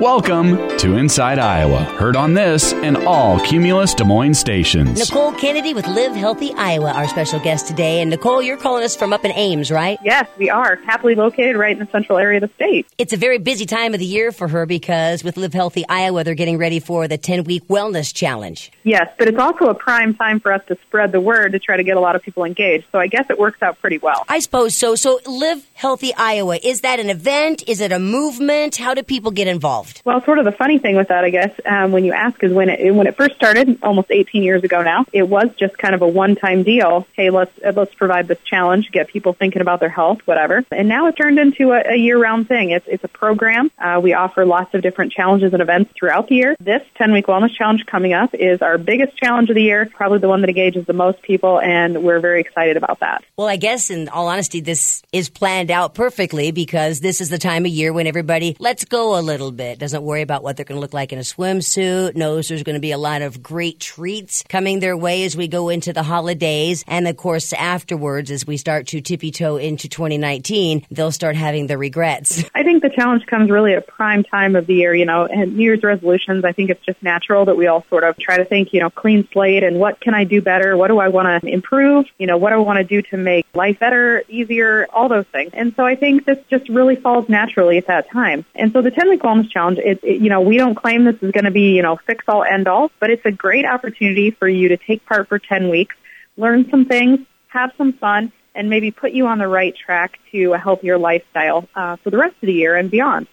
Welcome to Inside Iowa, heard on this and all Cumulus Des Moines stations. Nicole Kennedy with Live Healthy Iowa, our special guest today. And Nicole, you're calling us from up in Ames, right? Yes, we are. Happily located right in the central area of the state. It's a very busy time of the year for her because with Live Healthy Iowa, they're getting ready for the 10 week wellness challenge. Yes, but it's also a prime time for us to spread the word to try to get a lot of people engaged. So I guess it works out pretty well. I suppose so. So Live Healthy Iowa, is that an event? Is it a movement? How do people get involved? Well, sort of the funny thing with that, I guess, um, when you ask is when it when it first started, almost 18 years ago now. It was just kind of a one-time deal. Hey, let's uh, let's provide this challenge, get people thinking about their health, whatever. And now it turned into a, a year-round thing. It's it's a program. Uh, we offer lots of different challenges and events throughout the year. This 10-week wellness challenge coming up is our biggest challenge of the year, probably the one that engages the most people, and we're very excited about that. Well, I guess in all honesty, this is planned out perfectly because this is the time of year when everybody lets go a little bit, doesn't worry about what they're going to look like in a swimsuit, knows there's going to be a lot of great treats coming their way as we go into the holidays. And of course, afterwards, as we start to tippy toe into 2019, they'll start having the regrets. I think the challenge comes really at prime time of the year, you know, and New Year's resolutions, I think it's just natural that we all sort of try to think, you know, clean slate and what can I do better? What do I want to improve? You know, what do I want to do to make life better, easier, all those things. And so I think this just really falls naturally at that time. And so the 10 week wellness challenge, it, it, you know, we don't claim this is going to be, you know, fix all end all, but it's a great opportunity for you to take part for 10 weeks, learn some things, have some fun, and maybe put you on the right track to a healthier lifestyle uh, for the rest of the year and beyond.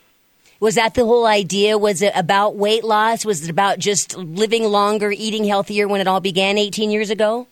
Was that the whole idea? Was it about weight loss? Was it about just living longer, eating healthier when it all began 18 years ago?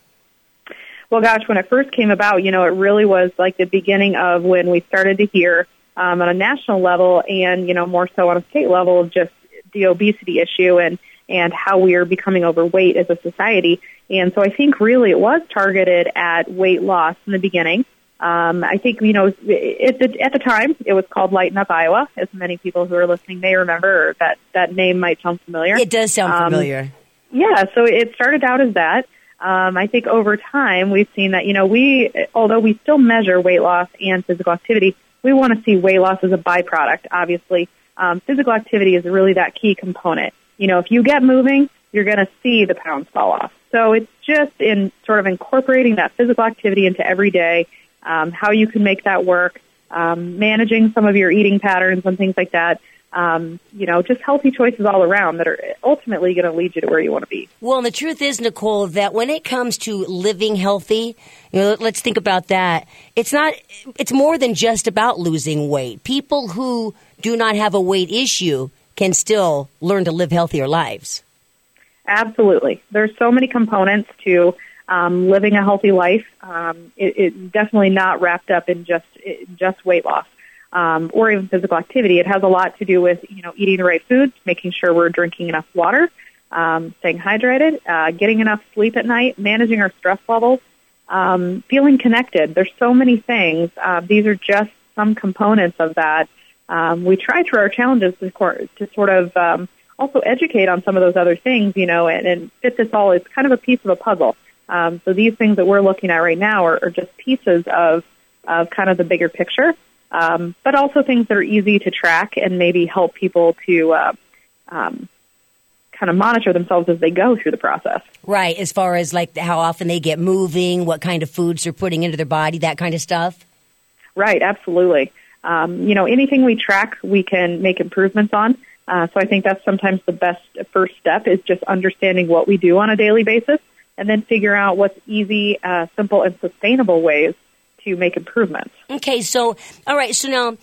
Well, gosh, when it first came about, you know, it really was like the beginning of when we started to hear um, on a national level and, you know, more so on a state level of just the obesity issue and, and how we are becoming overweight as a society. And so I think really it was targeted at weight loss in the beginning. Um, I think, you know, at the, at the time it was called Lighten Up Iowa, as many people who are listening may remember that, that name might sound familiar. It does sound um, familiar. Yeah, so it started out as that. Um, I think over time we've seen that, you know, we, although we still measure weight loss and physical activity, we want to see weight loss as a byproduct, obviously. Um, physical activity is really that key component. You know, if you get moving, you're going to see the pounds fall off. So it's just in sort of incorporating that physical activity into every day, um, how you can make that work, um, managing some of your eating patterns and things like that um, you know, just healthy choices all around that are ultimately going to lead you to where you want to be. Well, and the truth is, Nicole, that when it comes to living healthy, you know, let's think about that. It's not, it's more than just about losing weight. People who do not have a weight issue can still learn to live healthier lives. Absolutely. There's so many components to um, living a healthy life. Um, it, it's definitely not wrapped up in just in just weight loss um, or even physical activity. It has a lot to do with you know eating the right foods, making sure we're drinking enough water, um, staying hydrated, uh, getting enough sleep at night, managing our stress levels, um, feeling connected. There's so many things. Uh, these are just some components of that. Um, we try through our challenges to, to sort of um, also educate on some of those other things, you know, and, and fit this all. It's kind of a piece of a puzzle. Um, so these things that we're looking at right now are, are just pieces of of kind of the bigger picture um, but also things that are easy to track and maybe help people to uh, um, kind of monitor themselves as they go through the process. Right, as far as like how often they get moving, what kind of foods they're putting into their body, that kind of stuff. Right, absolutely. Um, you know, anything we track, we can make improvements on. Uh, so I think that's sometimes the best first step is just understanding what we do on a daily basis and then figure out what's easy, uh, simple, and sustainable ways to make improvements. Okay, so all right, so now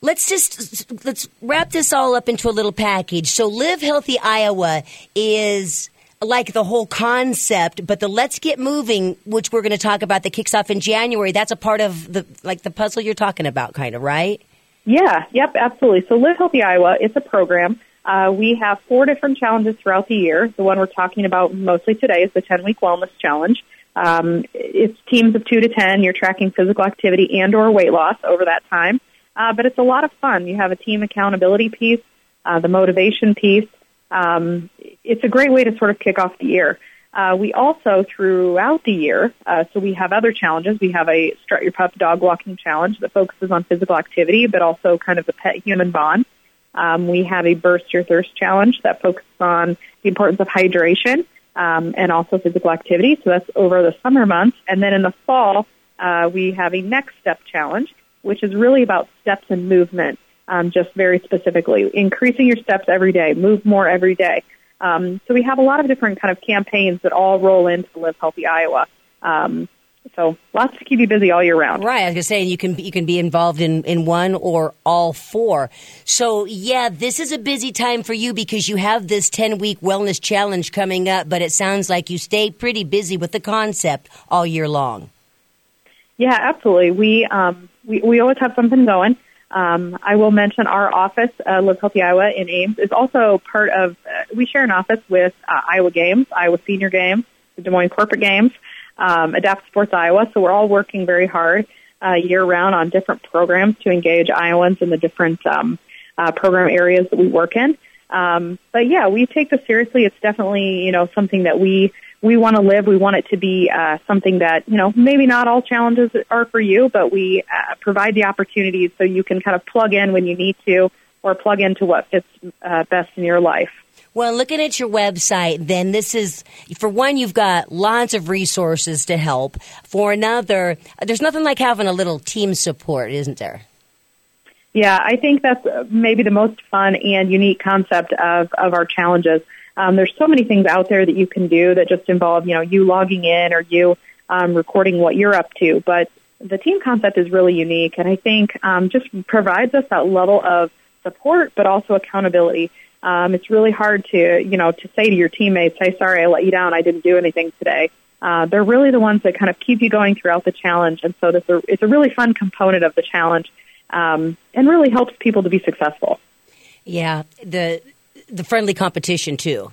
let's just let's wrap this all up into a little package. So Live Healthy Iowa is like the whole concept, but the Let's Get Moving, which we're going to talk about that kicks off in January, that's a part of the like the puzzle you're talking about kind of, right? Yeah, yep, absolutely. So Live Healthy Iowa, it's a program. Uh, we have four different challenges throughout the year. The one we're talking about mostly today is the 10 week wellness challenge. Um, it's teams of two to ten. You're tracking physical activity and or weight loss over that time. Uh, but it's a lot of fun. You have a team accountability piece, uh, the motivation piece. Um, it's a great way to sort of kick off the year. Uh, we also, throughout the year, uh, so we have other challenges. We have a Strut Your Pup dog walking challenge that focuses on physical activity, but also kind of the pet human bond. Um, we have a Burst Your Thirst challenge that focuses on the importance of hydration um, and also physical activity. So that's over the summer months. And then in the fall, uh, we have a Next Step challenge, which is really about steps and movement, um, just very specifically. Increasing your steps every day, move more every day. Um, so we have a lot of different kind of campaigns that all roll into Live Healthy Iowa. Um, so lots to keep you busy all year round. Right. I was going to say you can you can be involved in in one or all four. So yeah, this is a busy time for you because you have this ten week wellness challenge coming up. But it sounds like you stay pretty busy with the concept all year long. Yeah, absolutely. We um, we we always have something going. Um, I will mention our office, uh, Live Healthy Iowa in Ames, is also part of. Uh, we share an office with uh, Iowa Games, Iowa Senior Games, the Des Moines Corporate Games um, Adapt Sports Iowa. So we're all working very hard uh, year round on different programs to engage Iowans in the different um, uh, program areas that we work in. Um, but yeah, we take this seriously. It's definitely you know something that we we want to live. We want it to be uh, something that you know maybe not all challenges are for you, but we uh, provide the opportunities so you can kind of plug in when you need to, or plug into what fits uh, best in your life. Well, looking at your website, then this is, for one, you've got lots of resources to help. For another, there's nothing like having a little team support, isn't there? Yeah, I think that's maybe the most fun and unique concept of, of our challenges. Um, there's so many things out there that you can do that just involve, you know, you logging in or you um, recording what you're up to. But the team concept is really unique, and I think um, just provides us that level of support, but also accountability. Um, it's really hard to, you know, to say to your teammates, "Hey, sorry, I let you down. I didn't do anything today." Uh, they're really the ones that kind of keep you going throughout the challenge, and so it's a, it's a really fun component of the challenge, um, and really helps people to be successful. Yeah, the the friendly competition too.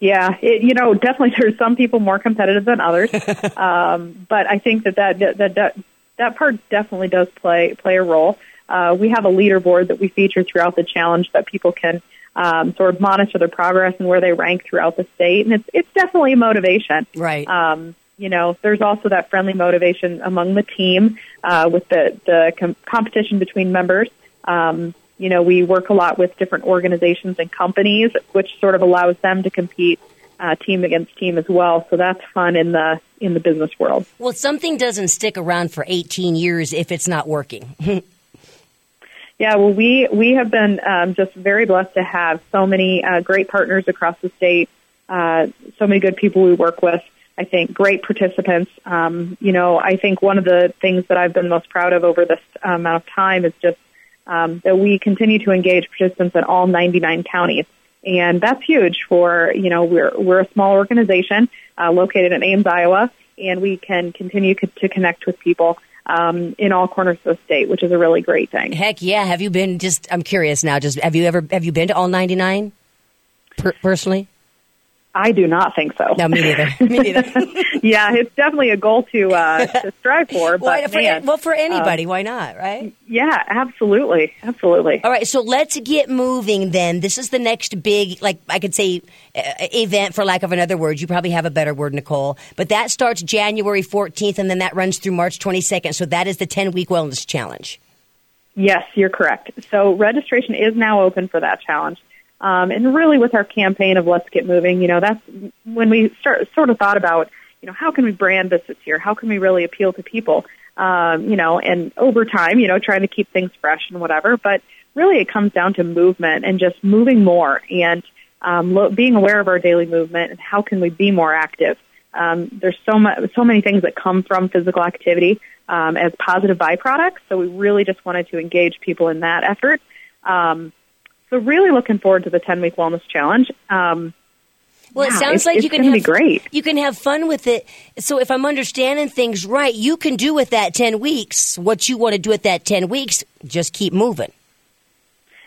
Yeah, it, you know, definitely there's some people more competitive than others, um, but I think that that, that that that part definitely does play play a role. Uh, we have a leaderboard that we feature throughout the challenge that people can um, sort of monitor their progress and where they rank throughout the state, and it's it's definitely a motivation. Right. Um, you know, there's also that friendly motivation among the team uh, with the the com- competition between members. Um, you know, we work a lot with different organizations and companies, which sort of allows them to compete uh, team against team as well. So that's fun in the in the business world. Well, something doesn't stick around for 18 years if it's not working. Yeah, well, we we have been um, just very blessed to have so many uh, great partners across the state, uh, so many good people we work with. I think great participants. Um, you know, I think one of the things that I've been most proud of over this amount of time is just um, that we continue to engage participants in all 99 counties, and that's huge. For you know, we're we're a small organization uh, located in Ames, Iowa, and we can continue to connect with people um, in all corners of the state, which is a really great thing. Heck yeah! Have you been? Just I'm curious now. Just have you ever have you been to all 99 per- personally? I do not think so. No, me neither. me neither. yeah, it's definitely a goal to uh, to strive for. But well, for, man, well, for anybody, uh, why not? Right? Yeah, absolutely, absolutely. All right, so let's get moving. Then this is the next big, like I could say, uh, event for lack of another word. You probably have a better word, Nicole. But that starts January 14th, and then that runs through March 22nd. So that is the 10 week wellness challenge. Yes, you're correct. So registration is now open for that challenge. Um, and really with our campaign of Let's Get Moving, you know, that's when we start, sort of thought about, you know, how can we brand this this year? How can we really appeal to people? Um, you know, and over time, you know, trying to keep things fresh and whatever. But really it comes down to movement and just moving more and um, lo- being aware of our daily movement and how can we be more active. Um, there's so much, so many things that come from physical activity um, as positive byproducts. So we really just wanted to engage people in that effort. Um, so really looking forward to the 10 week wellness challenge. Um, well, it sounds like you can have, be great. You can have fun with it. So if I'm understanding things right, you can do with that 10 weeks what you want to do with that 10 weeks. Just keep moving.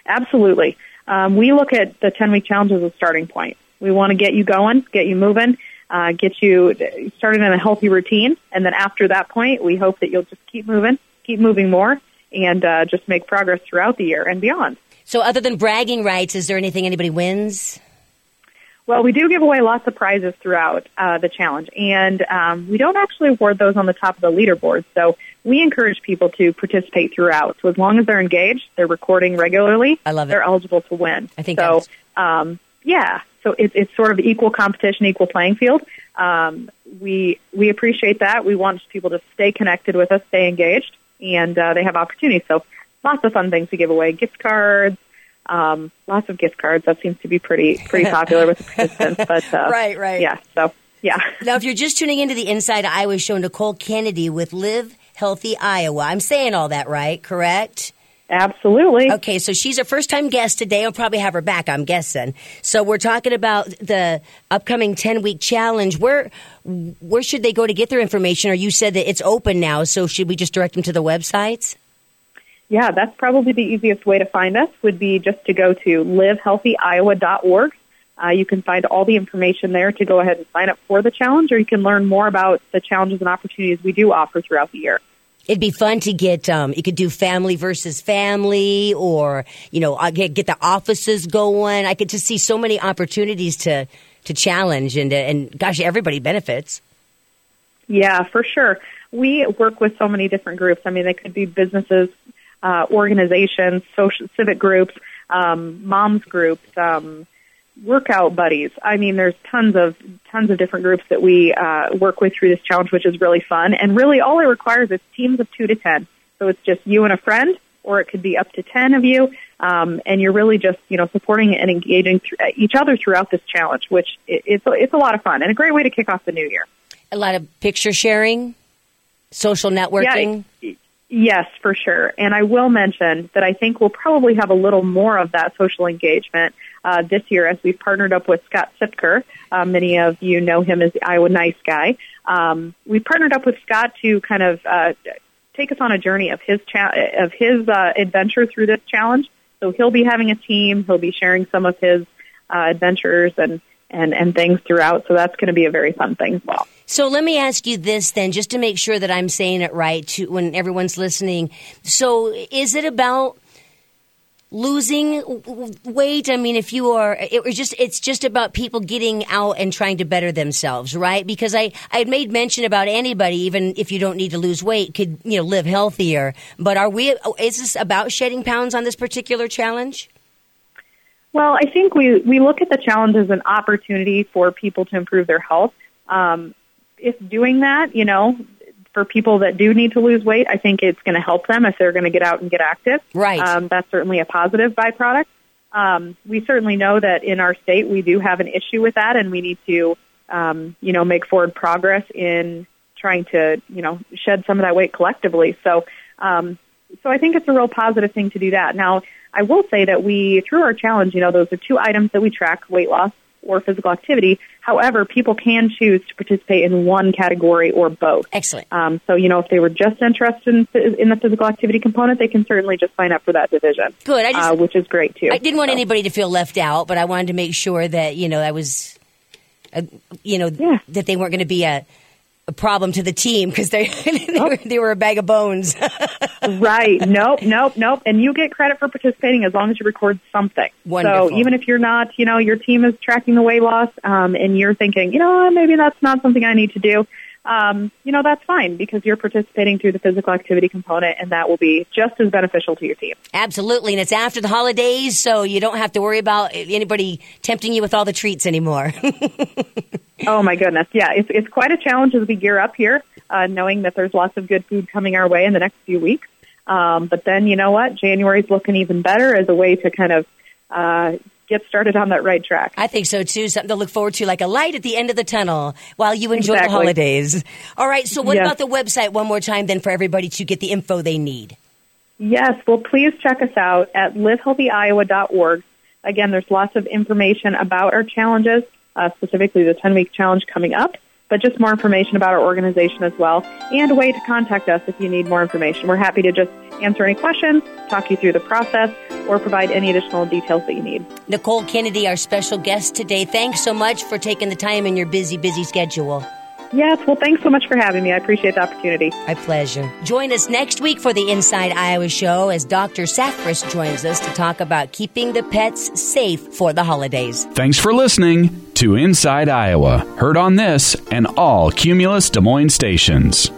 Absolutely. Um, we look at the 10 week challenge as a starting point. We want to get you going, get you moving, uh, get you started in a healthy routine. And then after that point, we hope that you'll just keep moving, keep moving more, and uh, just make progress throughout the year and beyond. So, other than bragging rights, is there anything anybody wins? Well, we do give away lots of prizes throughout uh, the challenge, and um, we don't actually award those on the top of the leaderboard. So we encourage people to participate throughout. So as long as they're engaged, they're recording regularly. I love it. They're eligible to win. I think so. Um, yeah, so it, it's sort of equal competition, equal playing field. Um, we we appreciate that. We want people to stay connected with us, stay engaged, and uh, they have opportunities. So lots of fun things to give away: gift cards, um, lots of gift cards. That seems to be pretty pretty popular with the participants. But uh, Right, right. yeah. So yeah, Now, if you're just tuning into the Inside Iowa show, Nicole Kennedy with Live Healthy Iowa. I'm saying all that right, correct? absolutely. Okay, so she's a first time guest today. I'll probably have her back, I'm guessing. So we're talking about the upcoming 10 week challenge. Where where should they go to get their information? Or you said that it's open now, so should we just direct them to the websites? Yeah, that's probably the easiest way to find us would be just to go to livehealthyiowa.org. Uh, you can find all the information there to go ahead and sign up for the challenge, or you can learn more about the challenges and opportunities we do offer throughout the year. It'd be fun to get. Um, you could do family versus family, or you know, get get the offices going. I could just see so many opportunities to to challenge, and and gosh, everybody benefits. Yeah, for sure. We work with so many different groups. I mean, they could be businesses, uh, organizations, social civic groups, um, moms groups, um, workout buddies. I mean, there's tons of tons of different groups that we uh, work with through this challenge, which is really fun. And really, all it requires is teams of two to ten. So it's just you and a friend, or it could be up to ten of you, um, and you're really just you know supporting and engaging th- each other throughout this challenge, which it, it's it's a lot of fun and a great way to kick off the new year. A lot of picture sharing, social networking. Yeah, yes, for sure. And I will mention that I think we'll probably have a little more of that social engagement uh, this year as we've partnered up with Scott Siepker. Uh, many of you know him as the Iowa Nice Guy. Um, we partnered up with Scott to kind of uh, take us on a journey of his cha- of his uh, adventure through this challenge. So he'll be having a team. He'll be sharing some of his uh, adventures and and and things throughout. So that's going to be a very fun thing as well. So let me ask you this then, just to make sure that I'm saying it right to when everyone's listening. So is it about losing weight? I mean, if you are, it was just, it's just about people getting out and trying to better themselves, right? Because I, I had made mention about anybody, even if you don't need to lose weight, could, you know, live healthier. But are we, is this about shedding pounds on this particular challenge? Well, I think we, we look at the challenge as an opportunity for people to improve their health. Um, if doing that, you know, for people that do need to lose weight, I think it's going to help them if they're going to get out and get active. Right. Um, that's certainly a positive byproduct. Um, we certainly know that in our state we do have an issue with that, and we need to, um, you know, make forward progress in trying to, you know, shed some of that weight collectively. So, um, so I think it's a real positive thing to do that. Now, I will say that we, through our challenge, you know, those are two items that we track: weight loss or physical activity. However, people can choose to participate in one category or both. Excellent. Um, so, you know, if they were just interested in, in the physical activity component, they can certainly just sign up for that division. Good. I just- uh, which is great too. I didn't want So, anybody to feel left out, but I wanted to make sure that you know I was, uh, you know, Yeah. that they weren't going to be a, a problem to the team because they they, were, they were a bag of bones. right. Nope, nope, nope. And you get credit for participating as long as you record something. Wonderful. So even if you're not, you know, your team is tracking the weight loss, um, and you're thinking, you know, maybe that's not something I need to do. Um, you know, that's fine because you're participating through the physical activity component and that will be just as beneficial to your team. Absolutely, and it's after the holidays, so you don't have to worry about anybody tempting you with all the treats anymore. Oh my goodness, yeah, it's it's quite a challenge as we gear up here, uh, knowing that there's lots of good food coming our way in the next few weeks. Um, but then you know what, January's looking even better as a way to kind of uh, get started on that right track. I think so too. Something to look forward to, like a light at the end of the tunnel while you enjoy the holidays. All right. So, what Yes. about the website? One more time, then, for everybody to get the info they need. Yes, well, please check us out at livehealthyiowa.org. Again, there's lots of information about our challenges, uh, specifically the 10 week challenge coming up, but just more information about our organization as well, and a way to contact us if you need more information. We're happy to just answer any questions, talk you through the process, or provide any additional details that you need. Nicole Kennedy, our special guest today. Thanks so much for taking the time in your busy, busy schedule. Yes, well, thanks so much for having me. I appreciate the opportunity. My pleasure. Join us next week for the Inside Iowa Show as Dr. Safris joins us to talk about keeping the pets safe for the holidays. Thanks for listening. To Inside Iowa, heard on this and all Cumulus Des Moines stations.